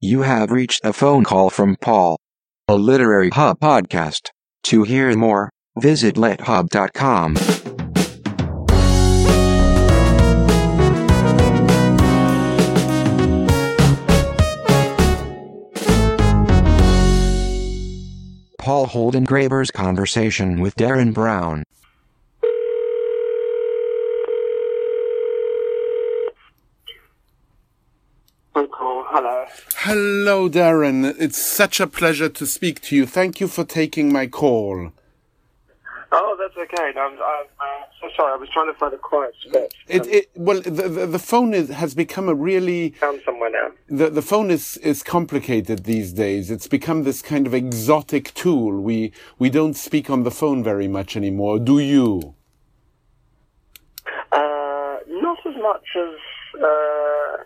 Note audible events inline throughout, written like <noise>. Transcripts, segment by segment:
You have reached a phone call from Paul, a Literary Hub podcast. To hear more, visit lithub.com. Paul Holdengraber's conversation with Derren Brown. Paul, hello. Hello, Derren. It's such a pleasure to speak to you. Thank you for taking my call. Oh, that's okay. I'm, I'm, I'm so sorry. I was trying to find a quiet spot. It, it well, the, the, the phone is, has become a really found somewhere now. the the phone is is complicated these days. It's become this kind of exotic tool. We we don't speak on the phone very much anymore. Do you? Uh, not as much as uh,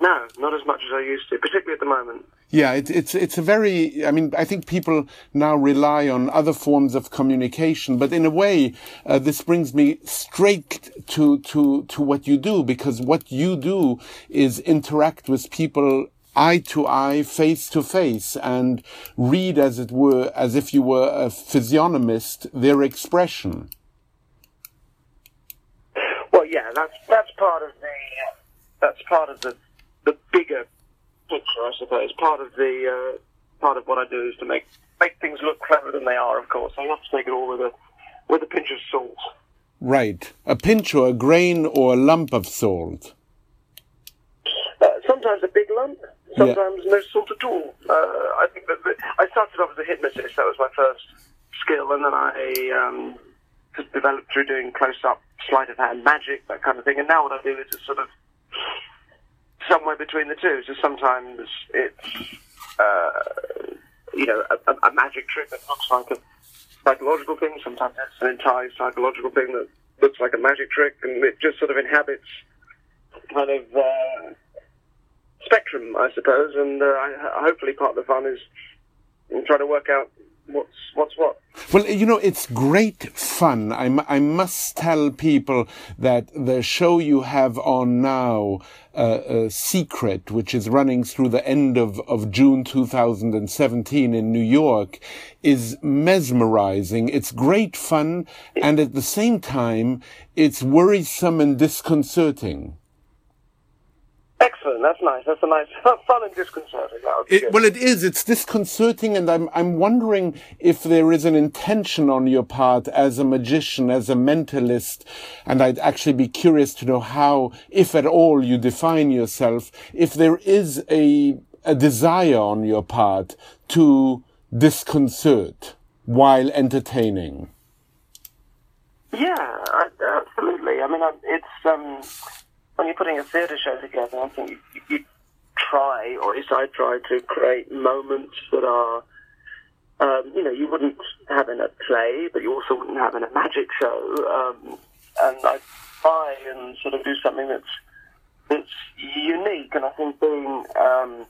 no, not as much as I used to, particularly at the moment. Yeah, it, it's it's a very. I mean, I think people now rely on other forms of communication, but in a way, uh, this brings me straight to to to what you do because what you do is interact with people eye to eye, face to face, and read, as it were, as if you were a physiognomist, their expression. Well, yeah, that's that's part of the uh, that's part of the the bigger picture, I suppose. Part of the uh, part of what I do is to make make things look cleverer than they are. Of course, I have to take it all with a with a pinch of salt. Right, a pinch or a grain or a lump of salt. Uh, sometimes a big lump, sometimes no salt at all. Uh, I think that, that I started off as a hypnotist. That was my first skill, and then I um, just developed through doing close-up sleight of hand magic, that kind of thing. And now what I do is just sort of somewhere between the two. So sometimes it's uh, you know a, a, magic trick that looks like a psychological thing. Sometimes it's an entirely psychological thing that looks like a magic trick, and it just sort of inhabits kind of. Uh, spectrum, I suppose, and uh, I, hopefully part of the fun is trying to work out what's what's what. Well, you know, it's great fun. I, m- I must tell people that the show you have on now, uh, uh, Secret, which is running through the end of, of June 2017 in New York, is mesmerizing. It's great fun, and at the same time, it's worrisome and disconcerting. Excellent. That's nice. That's a nice <laughs> fun and disconcerting. That would be It, well, it is. It's disconcerting, and I'm I'm wondering if there is an intention on your part as a magician, as a mentalist, and I'd actually be curious to know how, if at all, you define yourself. If there is a a desire on your part to disconcert while entertaining. Yeah, I, absolutely. I mean, I, it's um, when you're putting a theatre show together, I think you, you try, or at least I try, to create moments that are, um, you know, you wouldn't have in a play, but you also wouldn't have in a magic show. Um, and I try and sort of do something that's that's unique. And I think being, um,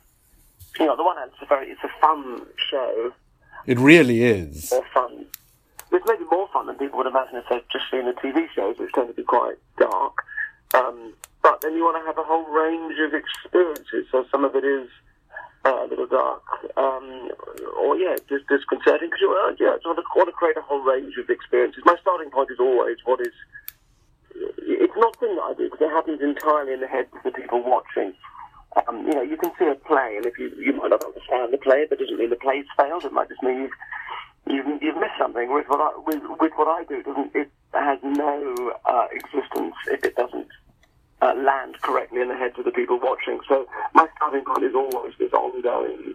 you know, on the one hand, it's a very it's a fun show, It really is. more fun. It's maybe more fun than people would imagine if they've just seen the TV shows, which tend to be quite dark. Um, but then you want to have a whole range of experiences. So some of it is uh, a little dark, um, or yeah, just disconcerting because you uh, yeah, want to create a whole range of experiences. My starting point is always what is. It's not that I do because it happens entirely in the heads of the people watching. Um, you know, you can see a play, and if you you might not understand the play, that doesn't mean the play's failed. It might just mean you've you've, you've missed something. With what I with, with what I do, it doesn't it has no uh, existence if it doesn't uh, land correctly in the heads of the people watching. So my starting point is always this ongoing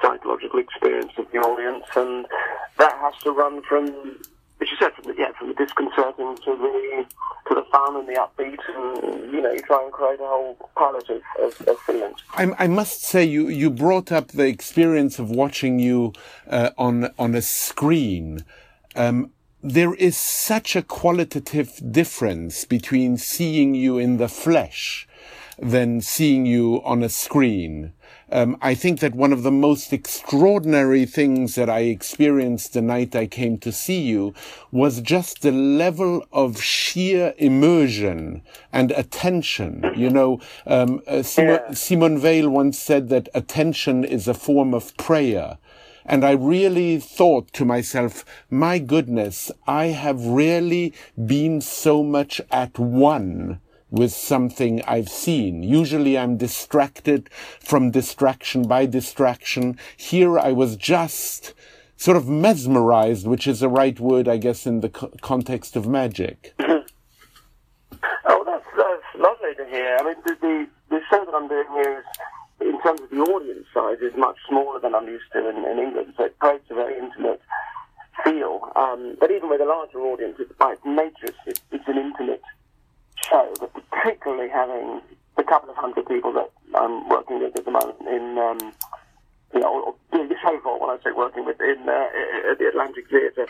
psychological experience of the audience, and that has to run from, as you said, from the, yeah, from the disconcerting to the to the fun and the upbeat, and you know, you try and create a whole palette of, of, of feelings. I, I must say, you, you brought up the experience of watching you uh, on on a screen. Um, there is such a qualitative difference between seeing you in the flesh than seeing you on a screen. um, I think that one of the most extraordinary things that I experienced the night I came to see you was just the level of sheer immersion and attention. You know, um, uh, Simon, yeah. Simone Weil once said that attention is a form of prayer. And I really thought to myself, my goodness, I have really been so much at one with something I've seen. Usually I'm distracted from distraction by distraction. Here I was just sort of mesmerized, which is the right word, I guess, in the co- context of magic. <clears throat> oh, that's, that's lovely to hear. I mean, the, the, the show that I'm doing here is in terms of the audience size, is much smaller than I'm used to in, in England, so it creates a very intimate feel. Um, but even with a larger audience, it's, by its nature, it's, it's an intimate show, but particularly having the couple of hundred people that I'm working with at the moment in, um, you know, doing the show for, when I say working with, in uh, at the Atlantic Theatre,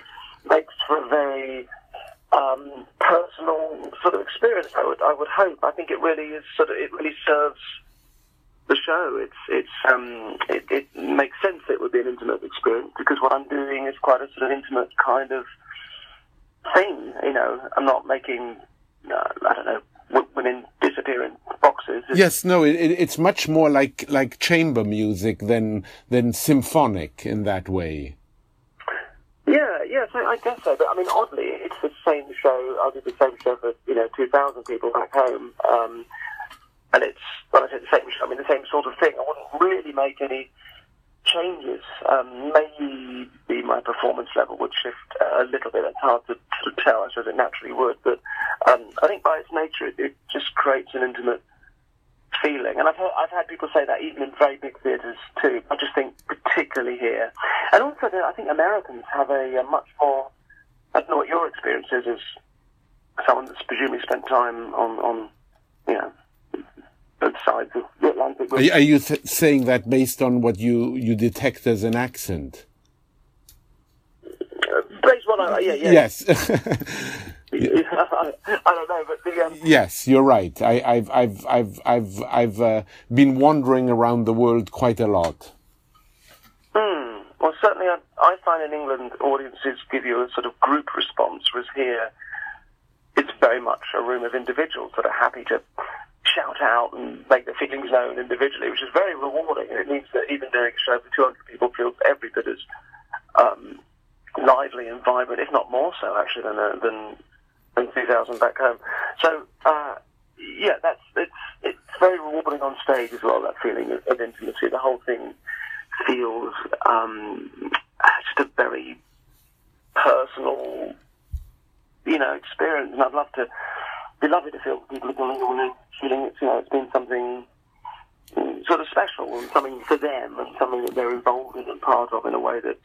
makes for a very um, personal sort of experience. I would, I would hope. I think it really is sort of, it really serves the show. It's it's um, it, it makes sense that it would be an intimate experience because what I'm doing is quite a sort of intimate kind of thing. You know, I'm not making uh, I don't know women disappear in boxes. Yes, no, it, it's much more like like chamber music than than symphonic in that way. Yeah, yes, I, I guess so. But I mean, oddly, it's the same show. I did the same show for you know two thousand people back home. Um, and it's when I say the same, I mean the same sort of thing. I wouldn't really make any changes. Um, maybe my performance level would shift a little bit. It's hard to, to tell. I suppose it naturally would, but um, I think by its nature, it, it, just creates an intimate feeling. And I've heard, I've had people say that even in very big theatres too. I just think particularly here, and also I think Americans have a, a much more. I don't know what your experience is as someone that's presumably spent time on on you know both sides of the Atlantic. Are, are you saying that based on what you, you detect as an accent? Uh, based on, uh, yeah, yeah. Yes. <laughs> <laughs> I don't know, but the, um... yes, you're right. I, have I've, I've, I've, I've uh, been wandering around the world quite a lot. Hmm. Well, certainly, I, I find in England audiences give you a sort of group response, whereas here it's very much a room of individuals that are happy to shout out and make their feelings known individually, which is very rewarding. And it means that even doing a show for 200 people feels every bit as um, lively and vibrant, if not more so, actually, than uh, than, than 2000 back home. So, uh, yeah, that's it's it's very rewarding on stage as well. That feeling of, of intimacy, the whole thing feels um, just a very personal, you know, experience, and I'd love to be lovely to feel people going feeling it's, you know, it's been something mm, sort of special and something for them and something that they're involved in and part of in a way that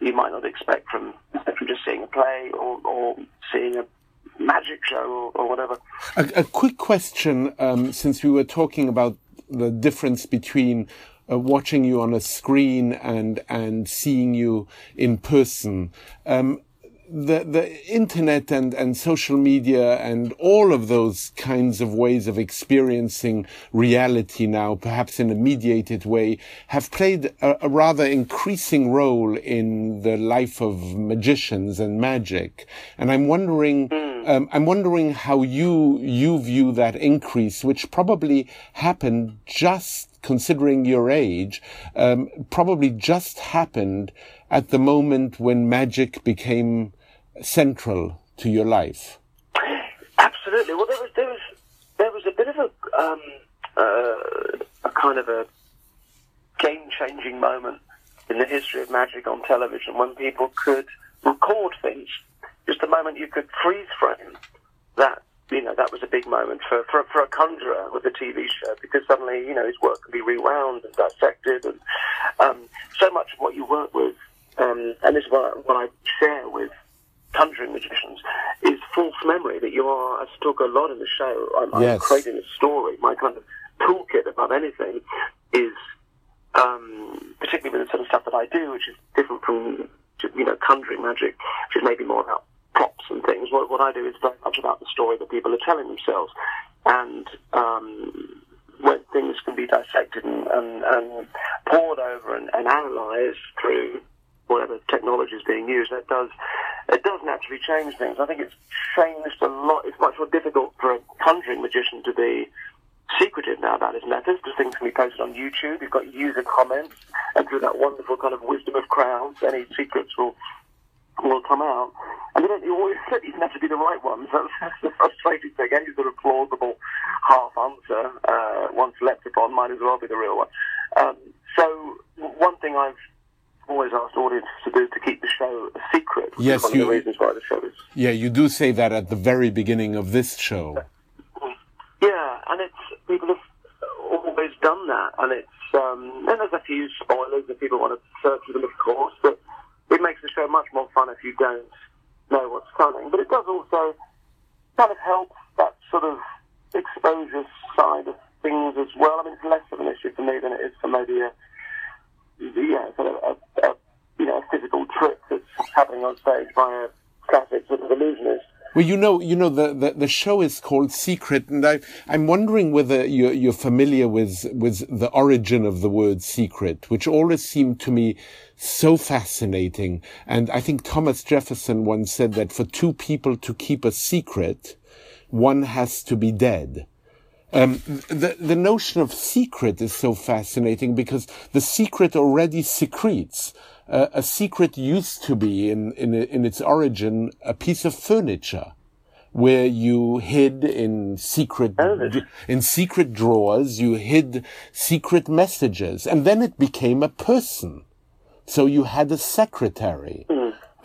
you might not expect from, from just seeing a play or, or seeing a magic show or, or whatever. A, a, quick question, um, since we were talking about the difference between uh, watching you on a screen and and seeing you in person. Um, the the internet and and social media and all of those kinds of ways of experiencing reality now perhaps in a mediated way have played a, a, rather increasing role in the life of magicians and magic and i'm wondering hmm. um, i'm wondering how you you view that increase which probably happened just considering your age um, probably just happened at the moment when magic became central to your life? Absolutely. Well, there was there was there was a bit of a um, uh, a kind of a game changing moment in the history of magic on television when people could record things. Just the moment you could freeze frame that you know, that was a big moment for, for, for a conjurer with a TV show because suddenly, you know, his work can be rewound and dissected and um, so much of what you work with, um, and this is what, what I share with conjuring magicians is false memory that you are, I talk a lot in the show, I'm, yes. I'm creating a story. My kind of toolkit above anything is, um, particularly with the sort of stuff that I do, which is different from, you know, conjuring magic, which is maybe more about props and things. What, what I do is very much about the story that people are telling themselves. And um, when things can be dissected and, and, and pored over and, and analysed through whatever technology is being used, that does it does naturally change things. I think it's changed a lot. It's much more difficult for a conjuring magician to be secretive now about his methods because things can be posted on YouTube. You've got user comments, and through that wonderful kind of wisdom of crowds, any secrets will will come out. And they don't always <laughs> even have to be the right ones. <laughs> That's the frustrating thing. Any sort of plausible half answer, uh, once leapt upon, might as well be the real one. Um, so one thing I've always asked audiences to do to keep the show a secret. Yes, one you, of the reasons why the show is. Yeah, you do say that at the very beginning of this show. Yeah, and it's people have always done that, and it's um, and there's a few spoilers if people want to search for them, of course, but it makes the show much more fun if you don't know what's coming. But it does also kind of help that sort of exposure side of things as well. I mean, it's less of an issue for me than it is for maybe a yeah, sort of a, a you know a physical trick that's happening on stage by a classic sort of illusionist. Well, you know, you know, the, the, the, show is called Secret, and I, I'm wondering whether you're, you're familiar with, with the origin of the word secret, which always seemed to me so fascinating. And I think Thomas Jefferson once said that for two people to keep a secret, one has to be dead. Um, the, the notion of secret is so fascinating because the secret already secretes. Uh, a secret used to be in, in, in its origin a piece of furniture where you hid in secret in secret drawers you hid secret messages and then it became a person so you had a secretary.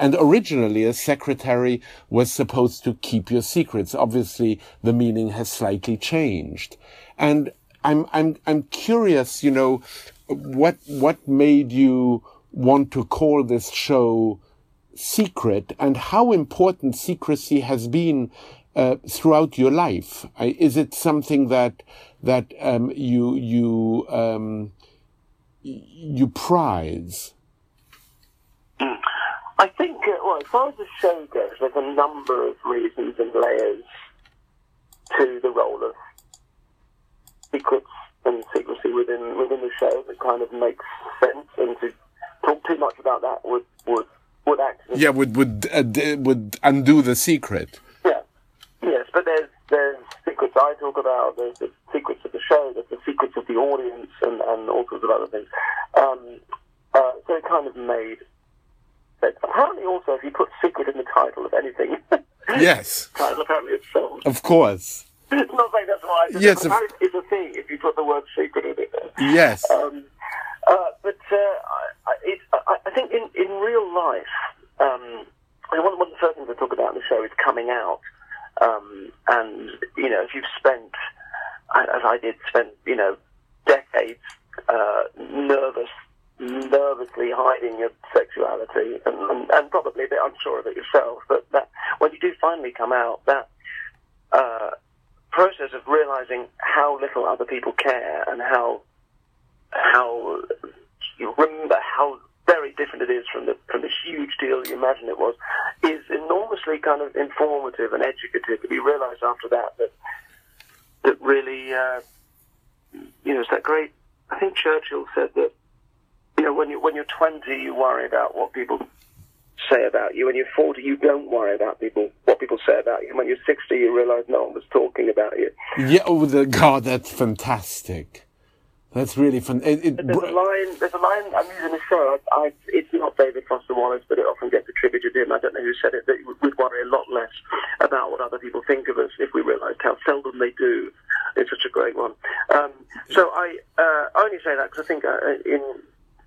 And originally a secretary was supposed to keep your secrets obviously the meaning has slightly changed and i'm i'm i'm curious you know what what made you want to call this show secret and how important secrecy has been uh, throughout your life. Is it something that that um, you you um, you prize? I think, uh, well, as far as the show goes, there's a number of reasons and layers to the role of secrets and secrecy within within the show that kind of makes sense and to talk too much about that would would would actually yeah would would uh, would undo the secret. Yeah, yes, but there's there's secrets I talk about. There's the secrets of the show. There's the secrets of the audience, and and all sorts of other things. Um, uh, so it kind of made. But apparently, also, if you put secret in the title of anything, <laughs> yes, title apparently it's sold. Of course. it's <laughs> not saying that's why. Yes, it's a thing if you put the word secret in it. Yes. Um, uh, but uh, it, I, I, think in, in real life, um, one, one of the first things I talk about in the show is coming out. Um, and, you know, if you've spent, as I did, spent, you know, decades uh, nervous, nervously hiding your sexuality and, and, and, probably a bit unsure of it yourself, but that when you do finally come out, that uh, process of realizing how little other people care and how how you remember how very different it is from the from the huge deal you imagine it was, is enormously kind of informative and educative. You realise after that that that really, uh, you know, it's that great. I think Churchill said that, you know, when you when you're 20, you worry about what people say about you. When you're 40, you don't worry about people what people say about you. And when you're 60, you realise no one was talking about you. Yeah, oh, the, God, that's fantastic. That's really fun. It, it, there's a line. There's a line I'm using the show. I, I, it's not David Foster Wallace, but it often gets attributed to him. I don't know who said it. That we'd worry a lot less about what other people think of us if we realised how seldom they do. It's such a great one. Um, so I uh, only say that because I think uh, in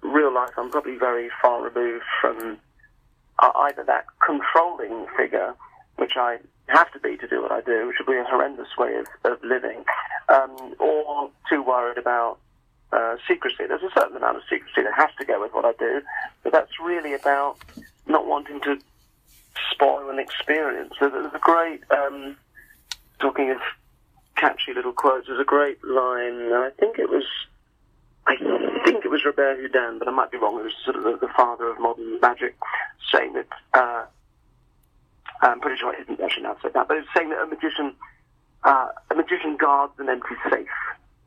real life I'm probably very far removed from uh, either that controlling figure, which I have to be to do what I do, which would be a horrendous way of, of living, um, or too worried about uh, secrecy. There's a certain amount of secrecy that has to go with what I do, but that's really about not wanting to spoil an experience. There's, there's a great, um, talking of catchy little quotes, there's a great line, I think it was, I think it was Robert Houdin, but I might be wrong, it was sort of the, the father of modern magic, saying that, uh, I'm pretty sure it isn't actually now said that, but it's saying that a magician, uh, a magician guards an empty safe.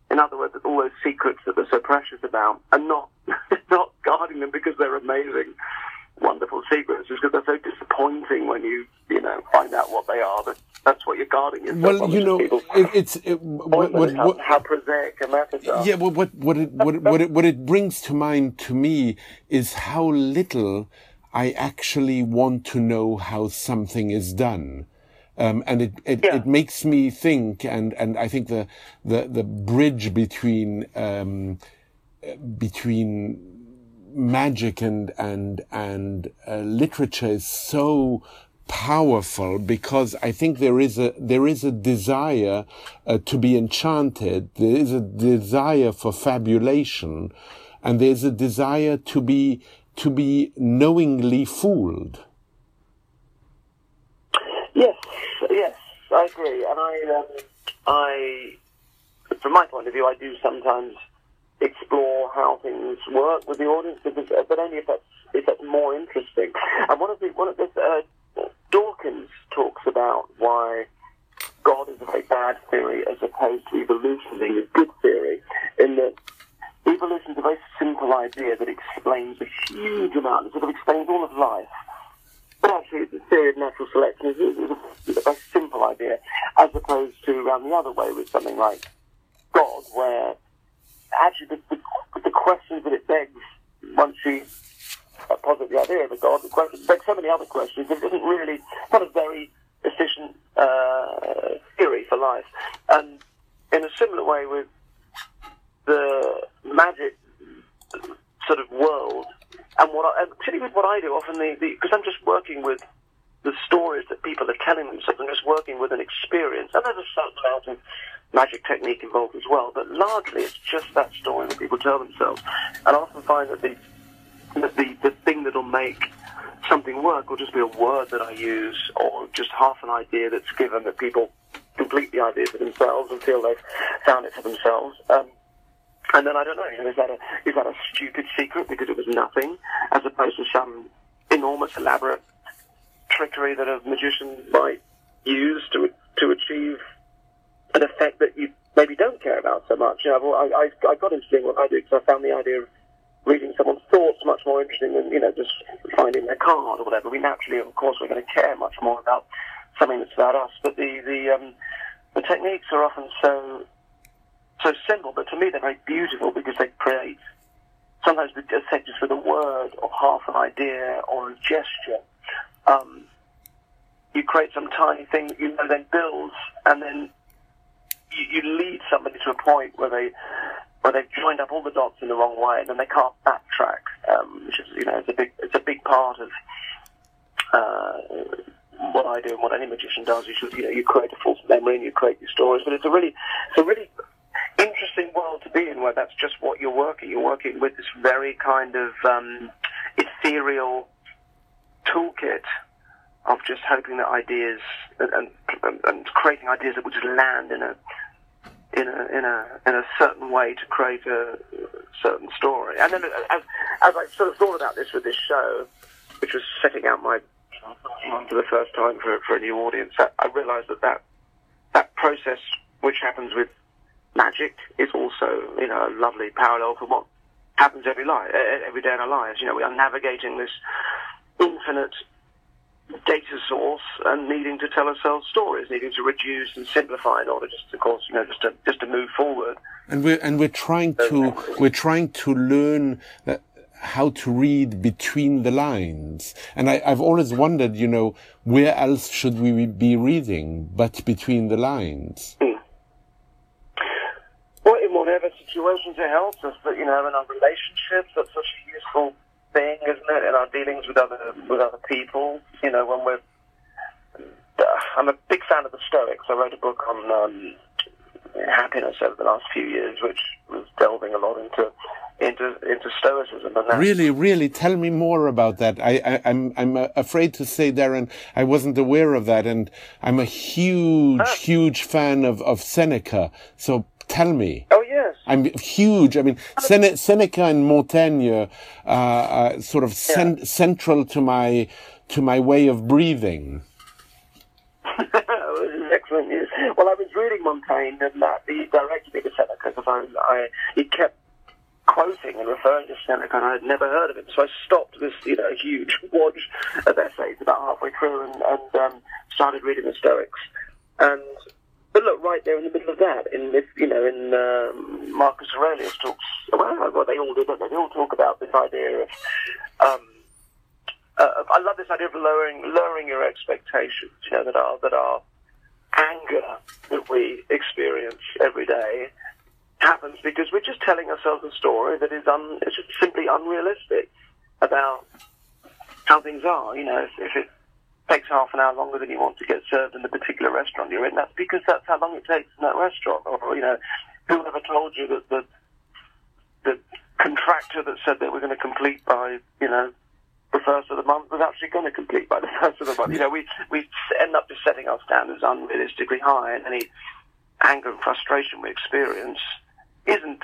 In in other words, all those secrets that they're so precious about, are not <laughs> not guarding them because they're amazing, wonderful secrets, because they're so disappointing when you you know find out what they are. That that's what you're guarding yourself. Well, you know, it, it's it, what, what, how, what, how prosaic a method are. Yeah, well, what what it what it, what it what it brings to mind to me is how little I actually want to know how something is done. Um, and it, it, yeah. it, makes me think, and, and I think the, the, the bridge between, um, between magic and, and, and uh, literature is so powerful because I think there is a, there is a desire uh, to be enchanted. There is a desire for fabulation and there's a desire to be, to be knowingly fooled. Yes, yes, I agree, and I, um, I, from my point of view, I do sometimes explore how things work with the audience, uh, but only if that's if that's more interesting. And one of the one of this, uh, Dawkins talks about why God is a bad theory as opposed to evolution being a good theory, in that evolution is a very simple idea that explains a huge amount, it sort of explains all of life. But actually, the theory of natural selection is, is, a, very simple idea, as opposed to around the other way with something like God, where actually the, the, the questions that it begs once you posit the idea of a God, the question begs so many other questions. It isn't really not a very efficient uh, theory for life. And in a similar way with the magic sort of world, and what I, and particularly with what I do, often the because I'm just working with the stories that people are telling themselves. I'm just working with an experience, and there's a certain amount of magic technique involved as well. But largely, it's just that story that people tell themselves, and I often find that the that the, the thing that'll make something work will just be a word that I use, or just half an idea that's given that people complete the idea for themselves and feel they've found it for themselves. Um, and then I don't know, you know, is that a is that a stupid secret because it was nothing, as opposed to some enormous elaborate trickery that a magician might use to to achieve an effect that you maybe don't care about so much. You know, I, I, I got into doing what I do because I found the idea of reading someone's thoughts much more interesting than you know just finding their card or whatever. We naturally, of course, we're going to care much more about something that's about us. But the the um, the techniques are often so so simple, but to me they're very beautiful because they create sometimes the just with a word or half an idea or a gesture. Um, you create some tiny thing that you know then builds, and then you, you lead somebody to a point where they where they've joined up all the dots in the wrong way, and then they can't backtrack. Um, which is you know it's a big it's a big part of. Uh, what I do and what any magician does, you should, you know, you create a false memory and you create your stories. But it's a really, it's a really interesting world to be in where that's just what you're working. You're working with this very kind of um, ethereal toolkit of just hoping that ideas and, and, and, creating ideas that would just land in a in a in a in a certain way to create a certain story. And then as as I sort of thought about this with this show, which was setting out my for the first time for for a new audience, I realised that that that process which happens with magic is also, you know, a lovely parallel for what happens every life, every day in our lives. You know, we are navigating this infinite data source and needing to tell ourselves stories, needing to reduce and simplify in order just, of course, you know, just to just to move forward. And we're and we're trying to we're trying to learn. Uh, how to read between the lines. And I, have always wondered, you know, where else should we be reading but between the lines? Mm Well, in whatever situations it helps us. But you know, in our relationships, that's such a useful thing, isn't it? In our dealings with other with other people, you know, when we're uh, I'm a big fan of the Stoics. I wrote a book on um, happiness over the last few years, which was delving a lot into into into Stoicism. And really, really, tell me more about that. I, I am I'm, I'm afraid to say, Derren, I wasn't aware of that, and I'm a huge, huge fan of of Seneca. So tell me. Oh I'm huge. I mean, Sene- Seneca and Montaigne uh, are sort of cen- yeah. central to my to my way of breathing. <laughs> Excellent news. well, I was reading Montaigne, and that he directed me to Seneca because I, I he kept quoting and referring to Seneca, and I had never heard of him. So I stopped this, you know, huge <laughs> watch of essays about halfway through, and, and um, started reading the Stoics. And but look, right there in the middle of that, in this, you know, in um, Marcus Aurelius talks. Well, well, they all do, don't they? They all talk about this idea of. Um, uh, I love this idea of lowering lowering your expectations. You know that our that our anger that we experience every day happens because we're just telling ourselves a story that is un, it's just simply unrealistic about how things are. You know, if, if it takes half an hour longer than you want to get served in the particular restaurant you're in, that's because that's how long it takes in that restaurant. Or, you know, whoever told you that the, the contractor that said that we're going to complete by, you know, the first of the month was actually going to complete by the <laughs> first of the month. You know, we, we end up just setting our standards unrealistically high, and any anger and frustration we experience isn't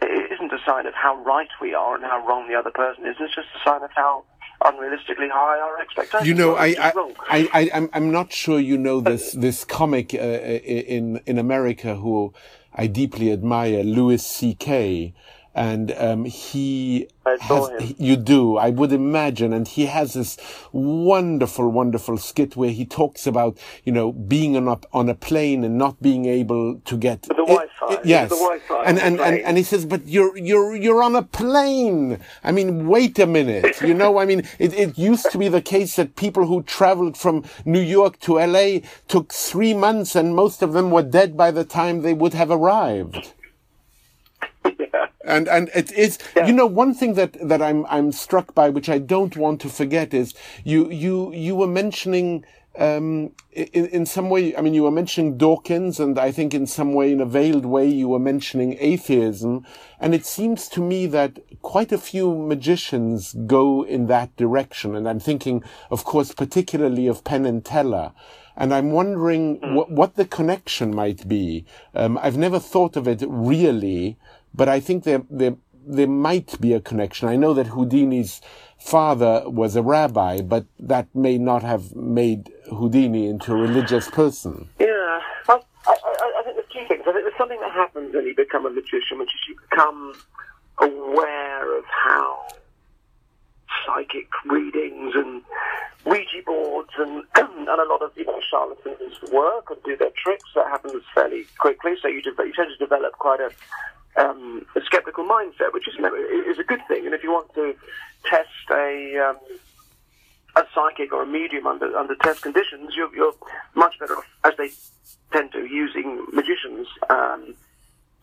isn't a sign of how right we are and how wrong the other person is. It's just a sign of how unrealistically high our expectations. You know, I, I, I, I, am I'm not sure you know this this comic uh, in in America who I deeply admire, Louis C.K and um, he has, you do i would imagine and he has this wonderful wonderful skit where he talks about you know being on a, on a plane and not being able to get the Wi-Fi. Yes. the Wi-Fi and and, and and he says but you're you're you're on a plane. I mean wait a minute you know? I mean it, it used to be the case that people who traveled from new york to la took three months and most of them were dead by the time they would have arrived. And and it is yeah. you know one thing that that I'm I'm struck by which I don't want to forget is you you you were mentioning um, in, in some way, I mean, you were mentioning Dawkins, and I think in some way, in a veiled way, you were mentioning atheism. And it seems to me that quite a few magicians go in that direction. And I'm thinking, of course, particularly of Penn and Teller. And I'm wondering mm. what, what the connection might be. Um, I've never thought of it really, but I think there, there, there might be a connection. I know that Houdini's father was a rabbi, but that may not have made Houdini into a religious person. Yeah, I, I, think there's two things. I think there's something that happens when you become a magician, which is you become aware of how psychic readings and Ouija boards and, and a lot of you know charlatans work and do their tricks. That happens fairly quickly, so you, de- you tend to develop quite a um, a skeptical mindset, which is, you know, is a good thing. And if you want to test a um, a psychic or a medium under under test conditions, you're, you're much better off, as they tend to, using magicians um,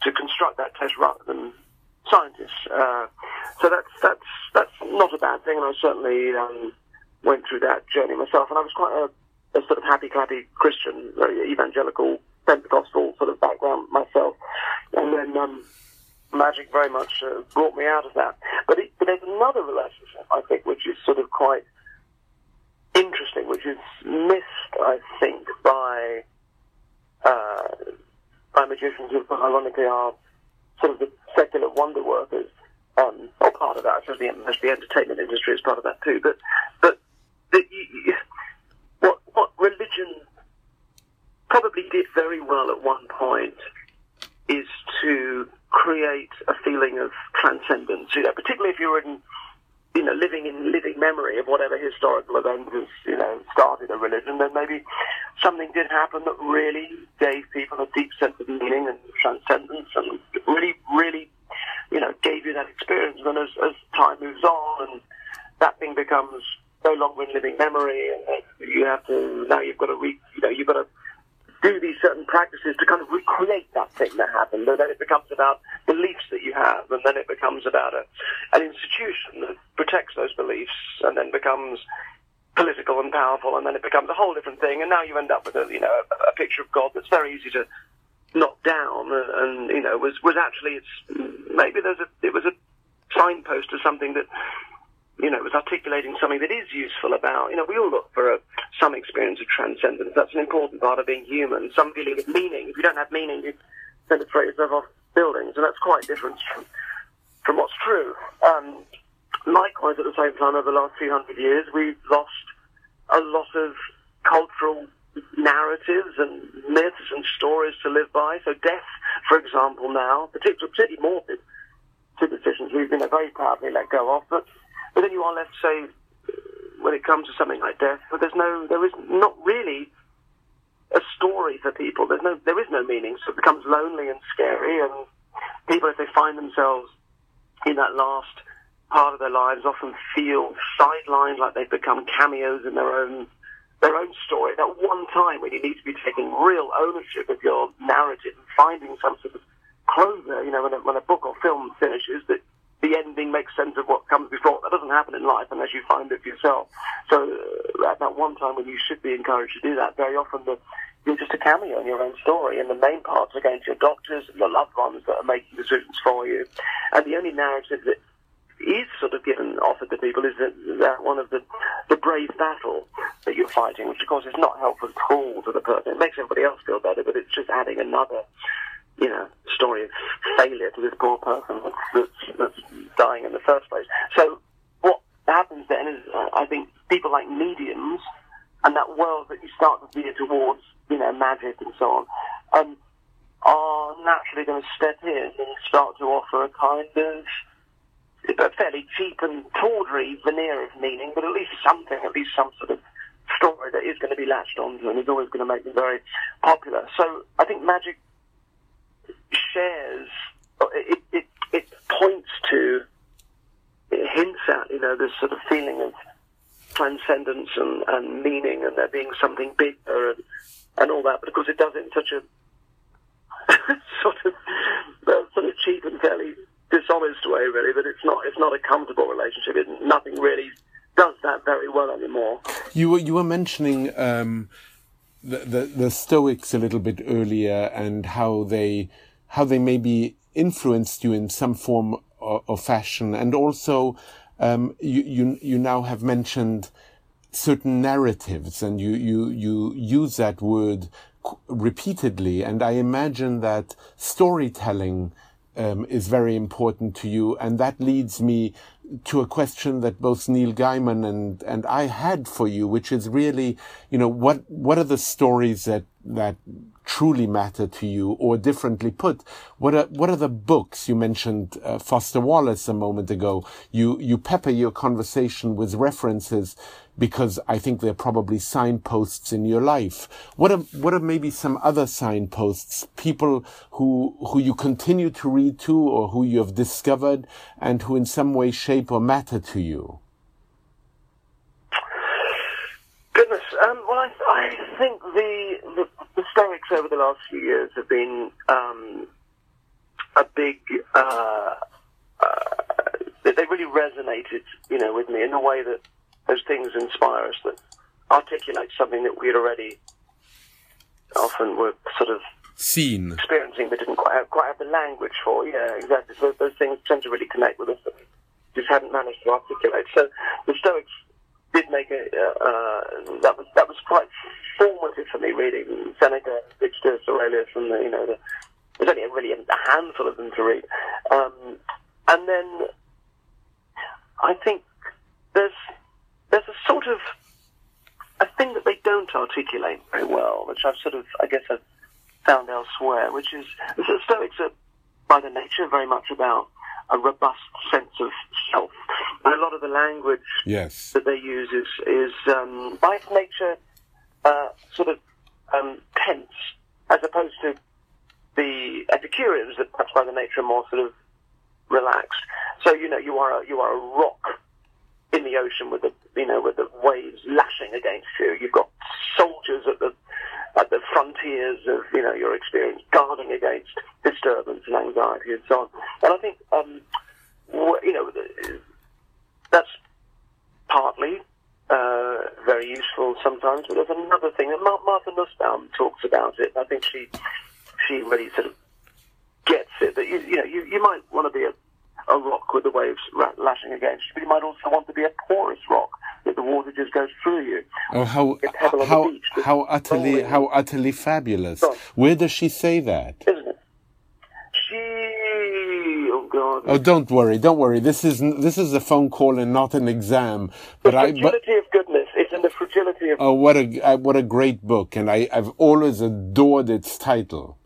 to construct that test rather than scientists. Uh, so that's that's that's not a bad thing, and I certainly um, went through that journey myself. And I was quite a, a sort of happy, clappy Christian, evangelical, Pentecostal sort of background myself, and then. Um, magic very much uh, brought me out of that. But, it, but there's another relationship, I think, which is sort of quite interesting, which is missed, I think, by uh, by magicians who ironically are sort of the secular wonder workers, um, or part of that. So the, the entertainment industry is part of that too. But but the, what what religion probably did very well at one point is to create a feeling of transcendence. You know, particularly if you're in, you know, living in living memory of whatever historical event has, you know, started a religion, then maybe something did happen that really gave people a deep sense of meaning and transcendence, and really, really, you know, gave you that experience. And as, as time moves on, and that thing becomes no longer in living memory, and you have to now you've got to re, you know, you've got to do these certain practices to kind of recreate that thing that happened. And then it becomes about beliefs that you have, and then it becomes about a, an institution that protects those beliefs, and then becomes political and powerful, and then it becomes a whole different thing. And now you end up with a you know a, a picture of God that's very easy to knock down, and, and you know was was actually it's maybe there's a it was a signpost to something that you know, was articulating something that is useful about, you know, we all look for a, some experience of transcendence. That's an important part of being human, some feeling of meaning. If you don't have meaning, you tend to throw yourself off buildings, and that's quite different from, from what's true. Um, likewise, at the same time, over the last few hundred years, we've lost a lot of cultural narratives and myths and stories to live by. So death, for example, now, particularly, particularly morbid superstitions, we've been very proudly let go of. But, but then you are left, say, when it comes to something like death, there's no, there is not really a story for people. There's no, there is no meaning. So it becomes lonely and scary, and people, if they find themselves in that last part of their lives, often feel sidelined, like they've become cameos in their own their own story. That one time when you need to be taking real ownership of your narrative and finding some sort of closure. You know, when a, when a book or film finishes, that the ending makes sense of what comes before. That doesn't happen in life unless you find it for yourself. So uh, at that one time when you should be encouraged to do that, very often the, you're just a cameo in your own story, and the main parts are going to your doctors and your loved ones that are making decisions for you. And the only narrative that is sort of given offered to people is that, that one of the the brave battle that you're fighting, which of course is not helpful at all to the person. It makes everybody else feel better, but it's just adding another, you know, story of failure to this poor person that's, that's dying in the first place. So what happens then is, uh, I think, people like mediums and that world that you start to veer towards, you know, magic and so on, um, are naturally going to step in and start to offer a kind of a fairly cheap and tawdry veneer of meaning, but at least something, at least some sort of story that is going to be latched onto and is always going to make them very popular. So I think magic shares, it, it, it points to, it hints at, you know, this sort of feeling of transcendence and, and meaning and there being something bigger and, and all that. But of course it does it in such a <laughs> sort of uh, sort of cheap and fairly dishonest way, really. That it's not it's not a comfortable relationship. It, nothing really does that very well anymore. You were you were mentioning um, the, the, the Stoics a little bit earlier and how they how they maybe influenced you in some form or, or fashion, and also um, you you you now have mentioned certain narratives, and you you you use that word repeatedly, and I imagine that storytelling um, is very important to you. And that leads me to a question that both Neil Gaiman and, and I had for you, which is really, you know, what, what are the stories that, that truly matter to you? Or differently put, what are, what are the books? You mentioned uh, Foster Wallace a moment ago. You, you pepper your conversation with references because I think they're probably signposts in your life. What are, what are maybe some other signposts? People who, who you continue to read to or who you have discovered and who in some way shape or matter to you? Goodness, um, well, I, I think the, the, Stoics over the last few years have been um, a big. Uh, uh, they really resonated, you know, with me in the way that those things inspire us that articulate something that we'd already often were sort of seen experiencing but didn't quite have, quite have the language for. Yeah, exactly. So those things tend to really connect with us that we just hadn't managed to articulate. So the Stoics did make a uh, uh, that was that was quite formative for me reading Seneca, Epictetus, Aurelius, and the, you know the, there's only a really a handful of them to read, um, and then I think there's there's a sort of a thing that they don't articulate very well, which I've sort of, I guess, I've found elsewhere, which is the Stoics are, by their nature, very much about a robust sense of self, and a lot of the language yes. that they use is is um, by its nature uh, sort of um, tense, as opposed to the Epicureans that perhaps by the nature are more sort of relaxed. So you know, you are a, you are a rock in the ocean with the you know with the waves lashing against you. You've got soldiers at the at the frontiers of you know your experience, guarding against disturbance and anxiety and so on. And I think um, you know that's partly uh, very useful sometimes, but there's another thing. And Martha Nussbaum talks about it. I think she she really sort of gets it that you, you know you, you might want to be a a rock with the waves lashing against you, but you might also want to be a porous rock that the water just goes through you. Oh, how how how utterly how utterly fabulous! Where does she say that? Isn't it? She oh god. Oh, don't worry, don't worry. This is this is a phone call and not an exam. But the I but of goodness is in the fragility of. Oh, what a uh, what a great book, and I, I've always adored its title.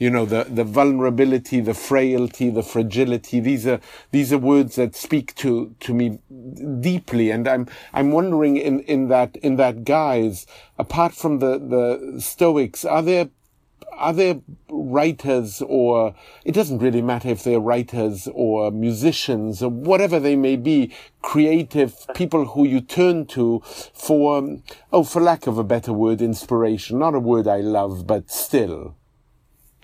You know the the vulnerability, the frailty, the fragility. These are these are words that speak to to me deeply, and I'm I'm wondering in in that in that guise, apart from the the Stoics, are there are there writers or it doesn't really matter if they're writers or musicians or whatever they may be creative people who you turn to for oh for lack of a better word inspiration not a word i love but still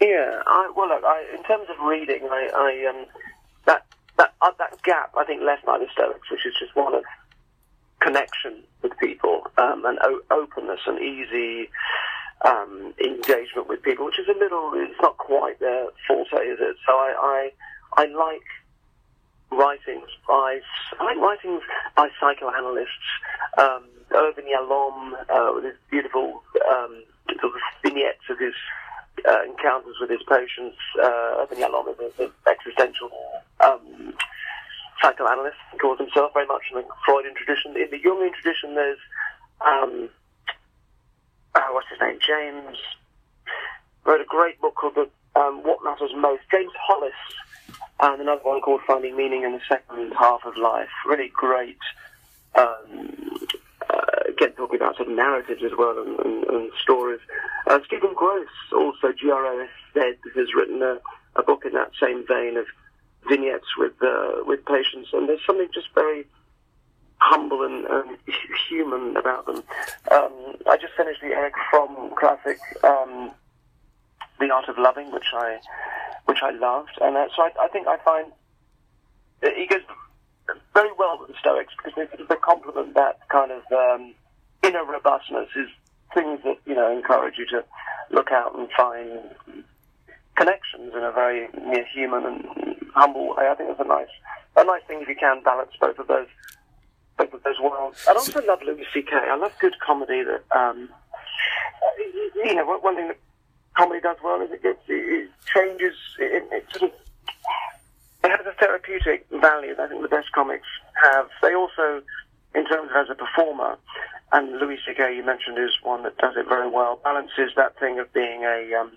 yeah I, well look I, in terms of reading i, I um that that uh, that gap i think left by the stoics which is just one of connection with people um, and o- openness and easy um, engagement with people, which is a little, it's not quite their forte, is it? So I, I, I like writings by, I like writings by psychoanalysts. Um, Irvin Yalom, uh, with his beautiful um, sort of vignettes of his uh, encounters with his patients. Uh, Irvin Yalom is existential um, psychoanalyst, he calls himself very much in the Freudian tradition. In the Jungian tradition, there's um, uh, what's his name? James wrote a great book called the, um, What Matters Most. James Hollis, and another one called Finding Meaning in the Second Half of Life. Really great. Um, talking about sort of narratives as well and, and, and stories. Uh, Stephen Grosz, also G-R-O-S-Z, has written a, a book in that same vein of vignettes with uh, with patients, and there's something just very humble and, and human about them. Um, I just finished the Erich Fromm classic, um, The Art of Loving, which I which I loved, and uh, so I, I, think I find he goes very well with the Stoics because they, they complement that kind of um, inner robustness is things that you know encourage you to look out and find connections in a very near human and humble way. I think it's a nice a nice thing if you can balance both of those both of those worlds. I also love Louis C.K. I love good comedy that, um, you know, one thing that comedy does well is it, gets, it changes, it, it sort of, it has a therapeutic value that I think the best comics have. They also, in terms of as a performer, and Louis C.K. you mentioned is one that does it very well, balances that thing of being a, um,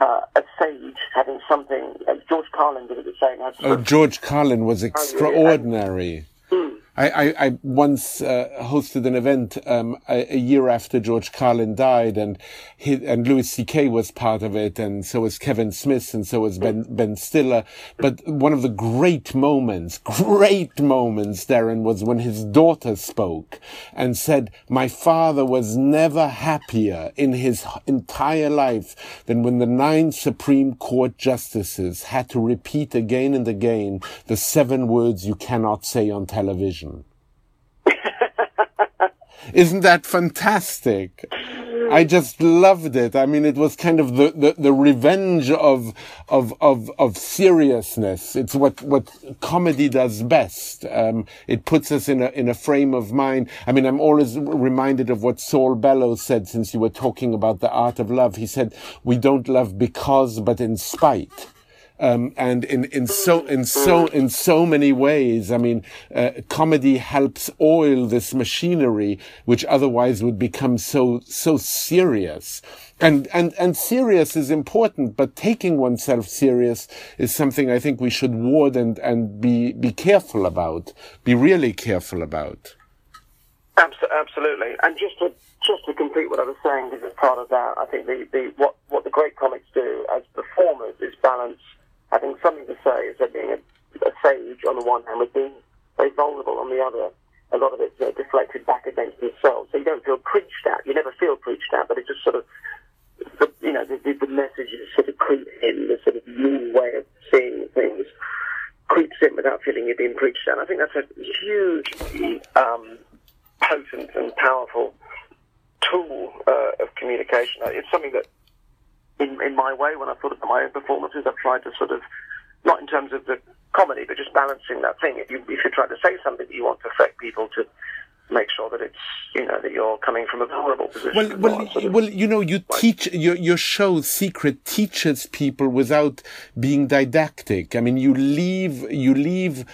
uh, a sage, having something, uh, George Carlin did it the same. Oh, George Carlin was extraordinary. I, I, I once uh, hosted an event um, a, a, year after George Carlin died, and he, and Louis C.K. was part of it, and so was Kevin Smith, and so was Ben Ben Stiller. But one of the great moments, great moments, Derren, was when his daughter spoke and said, "My father was never happier in his entire life than when the nine Supreme Court justices had to repeat again and again the seven words you cannot say on television." Isn't that fantastic? I just loved it. I mean, it was kind of the, the, the, revenge of, of, of, of seriousness. It's what, what comedy does best. Um, it puts us in a, in a frame of mind. I mean, I'm always reminded of what Saul Bellow said since you were talking about the art of love. He said, we don't love because, but in spite. Um, and in, in so in so in so many ways, I mean, uh, comedy helps oil this machinery, which otherwise would become so so serious. And and and serious is important, but taking oneself serious is something I think we should ward and and be be careful about, be really careful about. Absolutely, and just to just to complete what I was saying, because as part of that, I think the, the what what the great comics do as performers is balance having something to say is that being a, a sage on the one hand with being very vulnerable on the other. A lot of it's uh, deflected back against themselves. So you don't feel preached at. You never feel preached at, but it just sort of, the, you know, the, the, message is sort of creeps in, the sort of new way of seeing things creeps in without feeling you're being preached at. I think that's a hugely um, potent and powerful tool uh, of communication. It's something that in, in my way when I've thought about my own performances. I've tried to sort of, not in terms of the comedy, but just balancing that thing. If, you, if you're trying to say something that you want to affect people to make sure that it's you know that you're coming from a vulnerable position. Well, well, sort of well, you know, you like, teach your your show Secret teaches people without being didactic. I mean, you leave you leave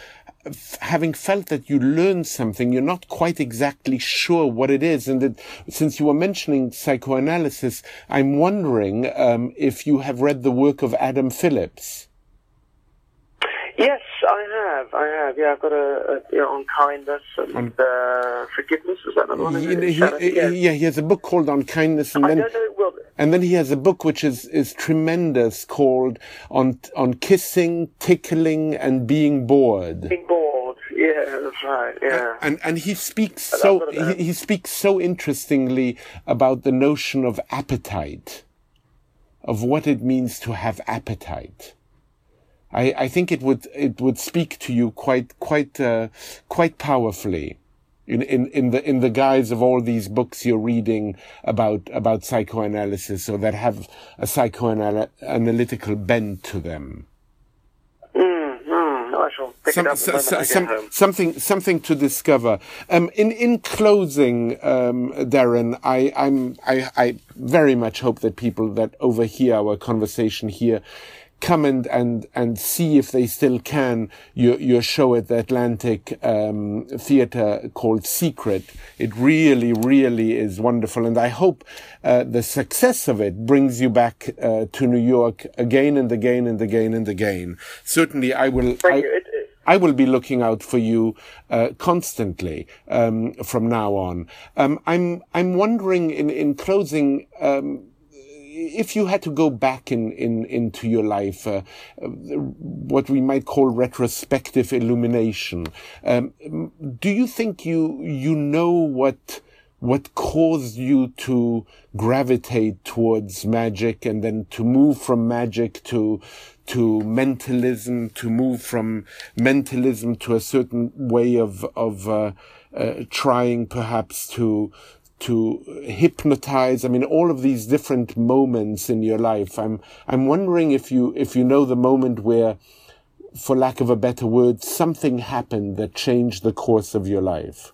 having felt that you learned something, you're not quite exactly sure what it is. And that, since you were mentioning psychoanalysis, I'm wondering um, if you have read the work of Adam Phillips. Yes, I have. I have. Yeah, I've got a, a you know, on kindness and uh, forgiveness. Is that another one? He, he- he- yeah, he has a book called On Kindness, and I then. Well, and then he has a book which is is tremendous called on on kissing, tickling, and being bored. being bored. Yeah, that's right. Yeah. and and he speaks so he, he speaks so interestingly about the notion of appetite of what it means to have appetite i i think it would it would speak to you quite quite uh, quite powerfully in, in, in the in the guise of all these books you're reading about about psychoanalysis or that have a psychoanalytical bent to them. Mm, mm, I shall pick some, it up so- so- some- something something to discover. Um, in in closing, um, Derren, I I'm I, I very much hope that people that overhear our conversation here come and and and see if they still can your your show at the Atlantic um, Theatre called Secret. It really really is wonderful, and I hope uh, the success of it brings you back uh, to New York again and again and again and again. Certainly, I will. I, you. It, it, I will be looking out for you uh, constantly um, from now on. Um, I'm I'm wondering in in closing. If you had to go back in, in into your life, uh, what we might call retrospective illumination, um, do you think you you know what what caused you to gravitate towards magic and then to move from magic to to mentalism, to move from mentalism to a certain way of of uh, uh, trying perhaps to to hypnotize i mean all of these different moments in your life i'm i'm wondering if you if you know the moment where for lack of a better word something happened that changed the course of your life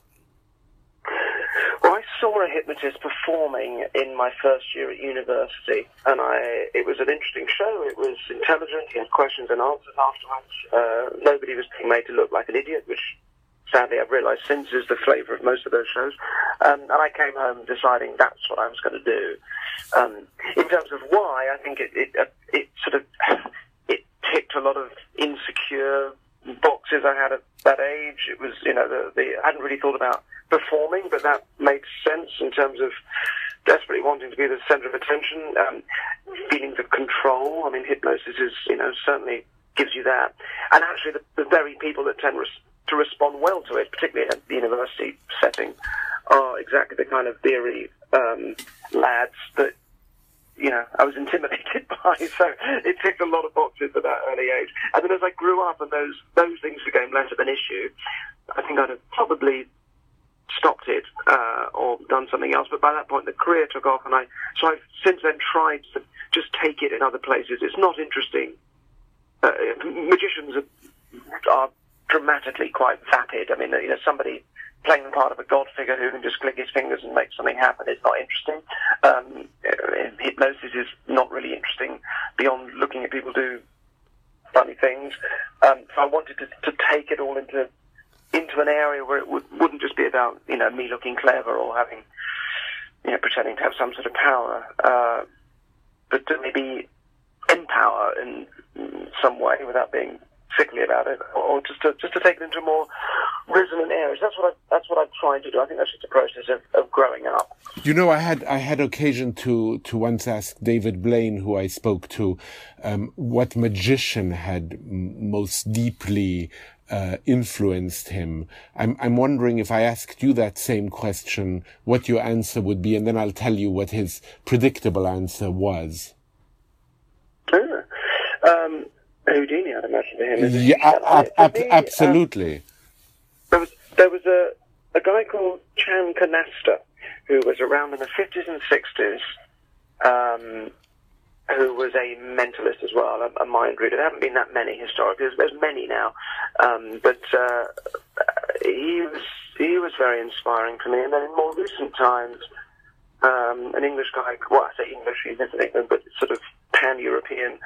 I saw a hypnotist performing in my first year at university, and I it was an interesting show. It was intelligent. He had questions and answers afterwards. Uh, nobody was being made to look like an idiot, which sadly I've realised since is the flavour of most of those shows. Um, and I came home deciding that's what I was going to do. Um, in terms of why, I think it it, uh, it sort of <sighs> it ticked a lot of insecure boxes I had at that age. It was you know the, the I hadn't really thought about performing, but that made sense in terms of desperately wanting to be the centre of attention, um, feelings of control. I mean, hypnosis is you know certainly gives you that, and actually the, the very people that tend res- to respond well to it, particularly at the university setting, are exactly the kind of theory um, lads that you know I was <laughs> intimidated by. So it ticked a lot of boxes at that early age. And then as I grew up and those those things became less of an issue, I think I'd have probably stopped it uh, or done something else. But by that point, the career took off, and I so I've since then tried to just take it in other places. It's not interesting. Uh, magicians are, are dramatically quite vapid. I mean, you know, somebody playing the part of a god figure who can just click his fingers and make something happen is not interesting. Um, hypnosis is not really interesting beyond looking at people do funny things. Um, so I wanted to, to take it all into into an area where it would, wouldn't just be about you know me looking clever or having you know pretending to have some sort of power, uh, but to maybe empower in some way without being sickly about it, or just to just to take it into more resonant areas. That's what I that's what I'm trying to do. I think that's just a process of, of growing up. You know, I had I had occasion to to once ask David Blaine, who I spoke to, um, what magician had m- most deeply uh, influenced him. I'm I'm wondering if I asked you that same question, what your answer would be, and then I'll tell you what his predictable answer was. Ah. Um, Houdini, I'd imagine for him. Yeah, ab- ab- me, absolutely. there was there was a a guy called Chan Canasta who was around in the fifties and sixties, um, who was a mentalist as well, a, a mind reader. There haven't been that many historically. There's, there's many now, um, but uh, he was he was very inspiring to me. And then in more recent times, um, an English guy, well, I say English, he's in England, but sort of pan-European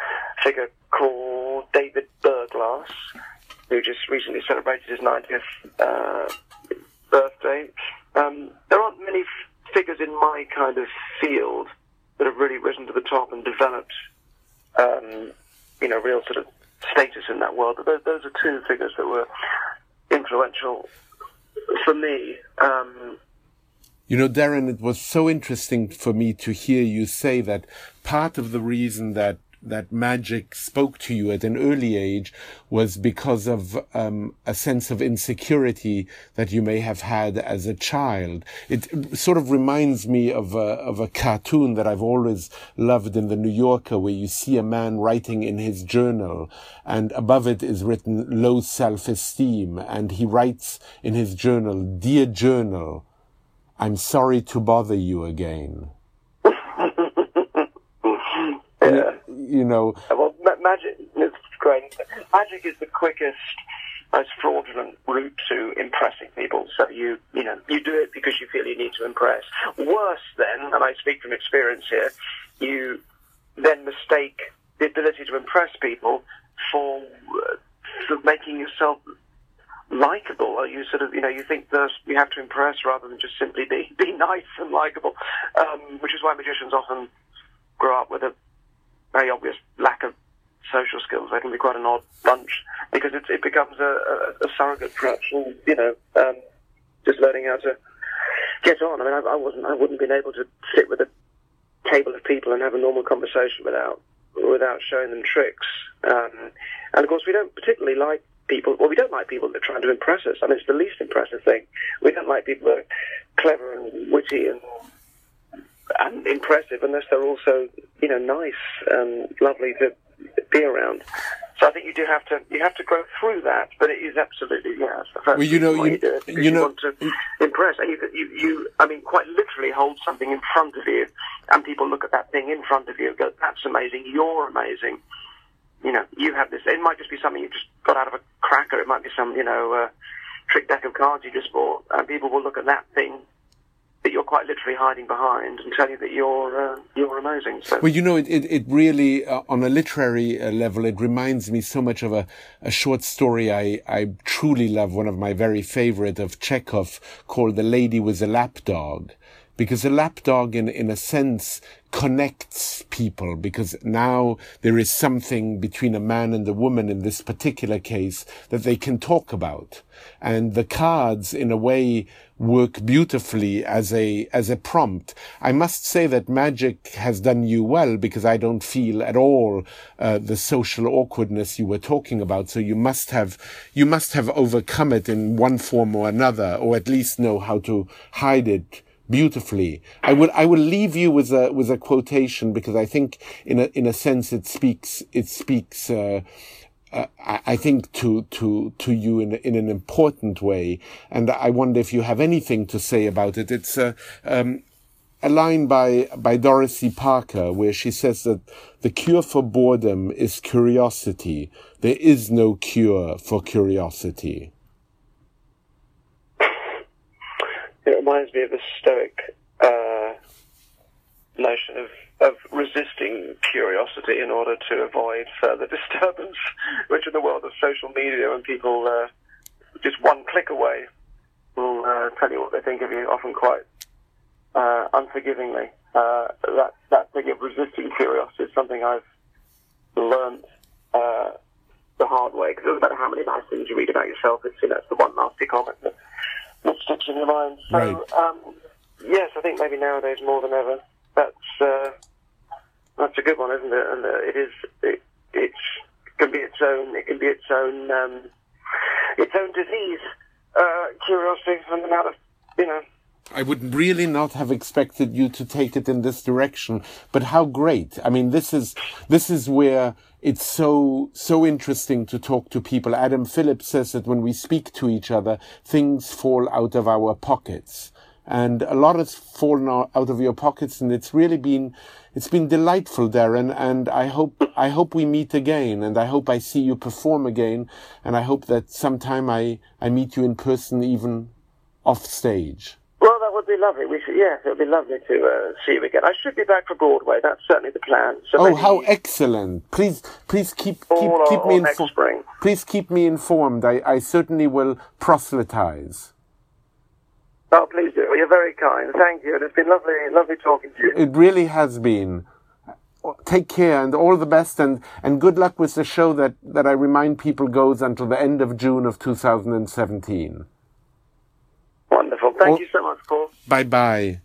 figure called David Berglas, who just recently celebrated his 90th uh, birthday. Um, there aren't many f- figures in my kind of field that have really risen to the top and developed, um, you know, real sort of status in that world. But those, those are two figures that were influential for me. Um, you know, Derren, it was so interesting for me to hear you say that part of the reason that that magic spoke to you at an early age was because of um, a sense of insecurity that you may have had as a child. It sort of reminds me of a, of a cartoon that I've always loved in the New Yorker, where you see a man writing in his journal, and above it is written low self-esteem, and he writes in his journal, "Dear journal, I'm sorry to bother you again." <laughs> yeah. You know. Well, ma- magic is great. Magic is the quickest, most fraudulent route to impressing people. So you, you know, you do it because you feel you need to impress. Worse then, and I speak from experience here, you then mistake the ability to impress people for, uh, for making yourself likable. You sort of, you know, you think that you have to impress rather than just simply be <laughs> be nice and likable, um, which is why magicians often grow up with a very obvious lack of social skills. They can be quite an odd bunch because it, it becomes a, a, a surrogate, for, you know, um, just learning how to get on. I mean, I, I wasn't, I wouldn't been able to sit with a table of people and have a normal conversation without without showing them tricks. Um, and of course, we don't particularly like people. Well, we don't like people that are trying to impress us. I mean, it's the least impressive thing. We don't like people that are clever and witty and and impressive unless they're also, you know, nice and lovely to be around. So I think you do have to you have to grow through that, but it is absolutely yeah. Well, you know, you, you, you, you know, want to impress, and you, you you I mean, quite literally hold something in front of you, and people look at that thing in front of you and go, "That's amazing! You're amazing." You know, you have this. It might just be something you just got out of a. It might be some, you know, uh, trick deck of cards you just bought, and people will look at that thing that you're quite literally hiding behind and tell you that you're uh, you're amazing. So. Well, you know, it it, it really uh, on a literary uh, level, it reminds me so much of a, a short story I I truly love. One of my very favorite of Chekhov called "The Lady with the Lapdog." Because a lapdog, in, in a sense, connects people because now there is something between a man and a woman in this particular case that they can talk about. And the cards, in a way, work beautifully as a as a prompt. I must say that magic has done you well because I don't feel at all uh, the social awkwardness you were talking about. So you must have you must have overcome it in one form or another, or at least know how to hide it beautifully. I will I will leave you with a with a quotation because I think in a in a sense it speaks it speaks. Uh, uh, I think to to to you in in an important way, and I wonder if you have anything to say about it. It's a um, a line by by Dorothy Parker where she says that the cure for boredom is curiosity. There is no cure for curiosity. It reminds me of the Stoic uh, notion of of resisting curiosity in order to avoid further <laughs> disturbance, which in the world of social media, when people uh, just one click away will uh, tell you what they think of you, often quite uh, unforgivingly. Uh, that that thing of resisting curiosity is something I've learned uh, the hard way. Because it doesn't matter how many nice things you read about yourself, it's you know it's the one nasty comment that, that sticks in your mind. So Right. um, yes, I think maybe nowadays more than ever, that's uh, that's a good one, isn't it? And uh, it is. It, it's can be its own. It can be its own. Um, its own disease. Uh, curiosity and the amount of you know. I would really not have expected you to take it in this direction, but how great. I mean, this is, this is where it's so, so interesting to talk to people. Adam Phillips says that when we speak to each other, things fall out of our pockets. And a lot has fallen out of your pockets and it's really been, it's been delightful, Derren. And I hope, I hope we meet again and I hope I see you perform again. And I hope that sometime I, I meet you in person even off stage. Well, would be lovely. We should, yes, it would be lovely to uh, see you again. I should be back for Broadway. That's certainly the plan. So oh, how excellent! Please, please keep keep, fall keep or, me informed. Please keep me informed. I, I certainly will proselytize. Oh, please do. You're very kind. Thank you. It's been lovely, lovely talking to you. It really has been. Take care and all the best and, and good luck with the show that, that I remind people goes until the end of June of 2017. Thank Oh. you so much, Paul. Bye bye.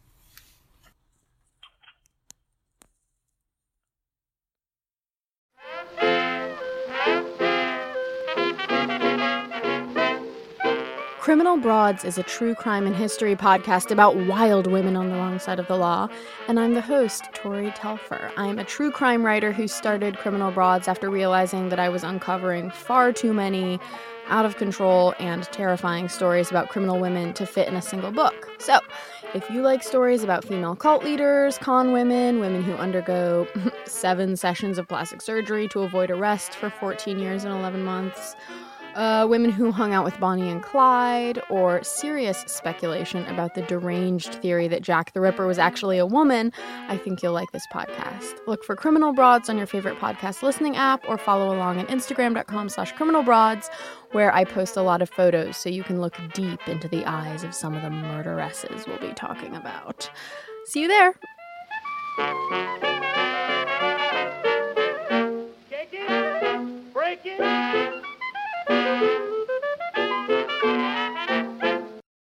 Criminal Broads is a true crime and history podcast about wild women on the wrong side of the law, and I'm the host, Tori Telfer. I'm a true crime writer who started Criminal Broads after realizing that I was uncovering far too many out of control and terrifying stories about criminal women to fit in a single book. So, if you like stories about female cult leaders, con women, women who undergo <laughs> seven sessions of plastic surgery to avoid arrest for 14 years and 11 months, uh, women who hung out with Bonnie and Clyde, or serious speculation about the deranged theory that Jack the Ripper was actually a woman, I think you'll like this podcast. Look for Criminal Broads on your favorite podcast listening app, or follow along on Instagram.com slash Criminal criminalbroads, where I post a lot of photos so you can look deep into the eyes of some of the murderesses we'll be talking about. See you there! Música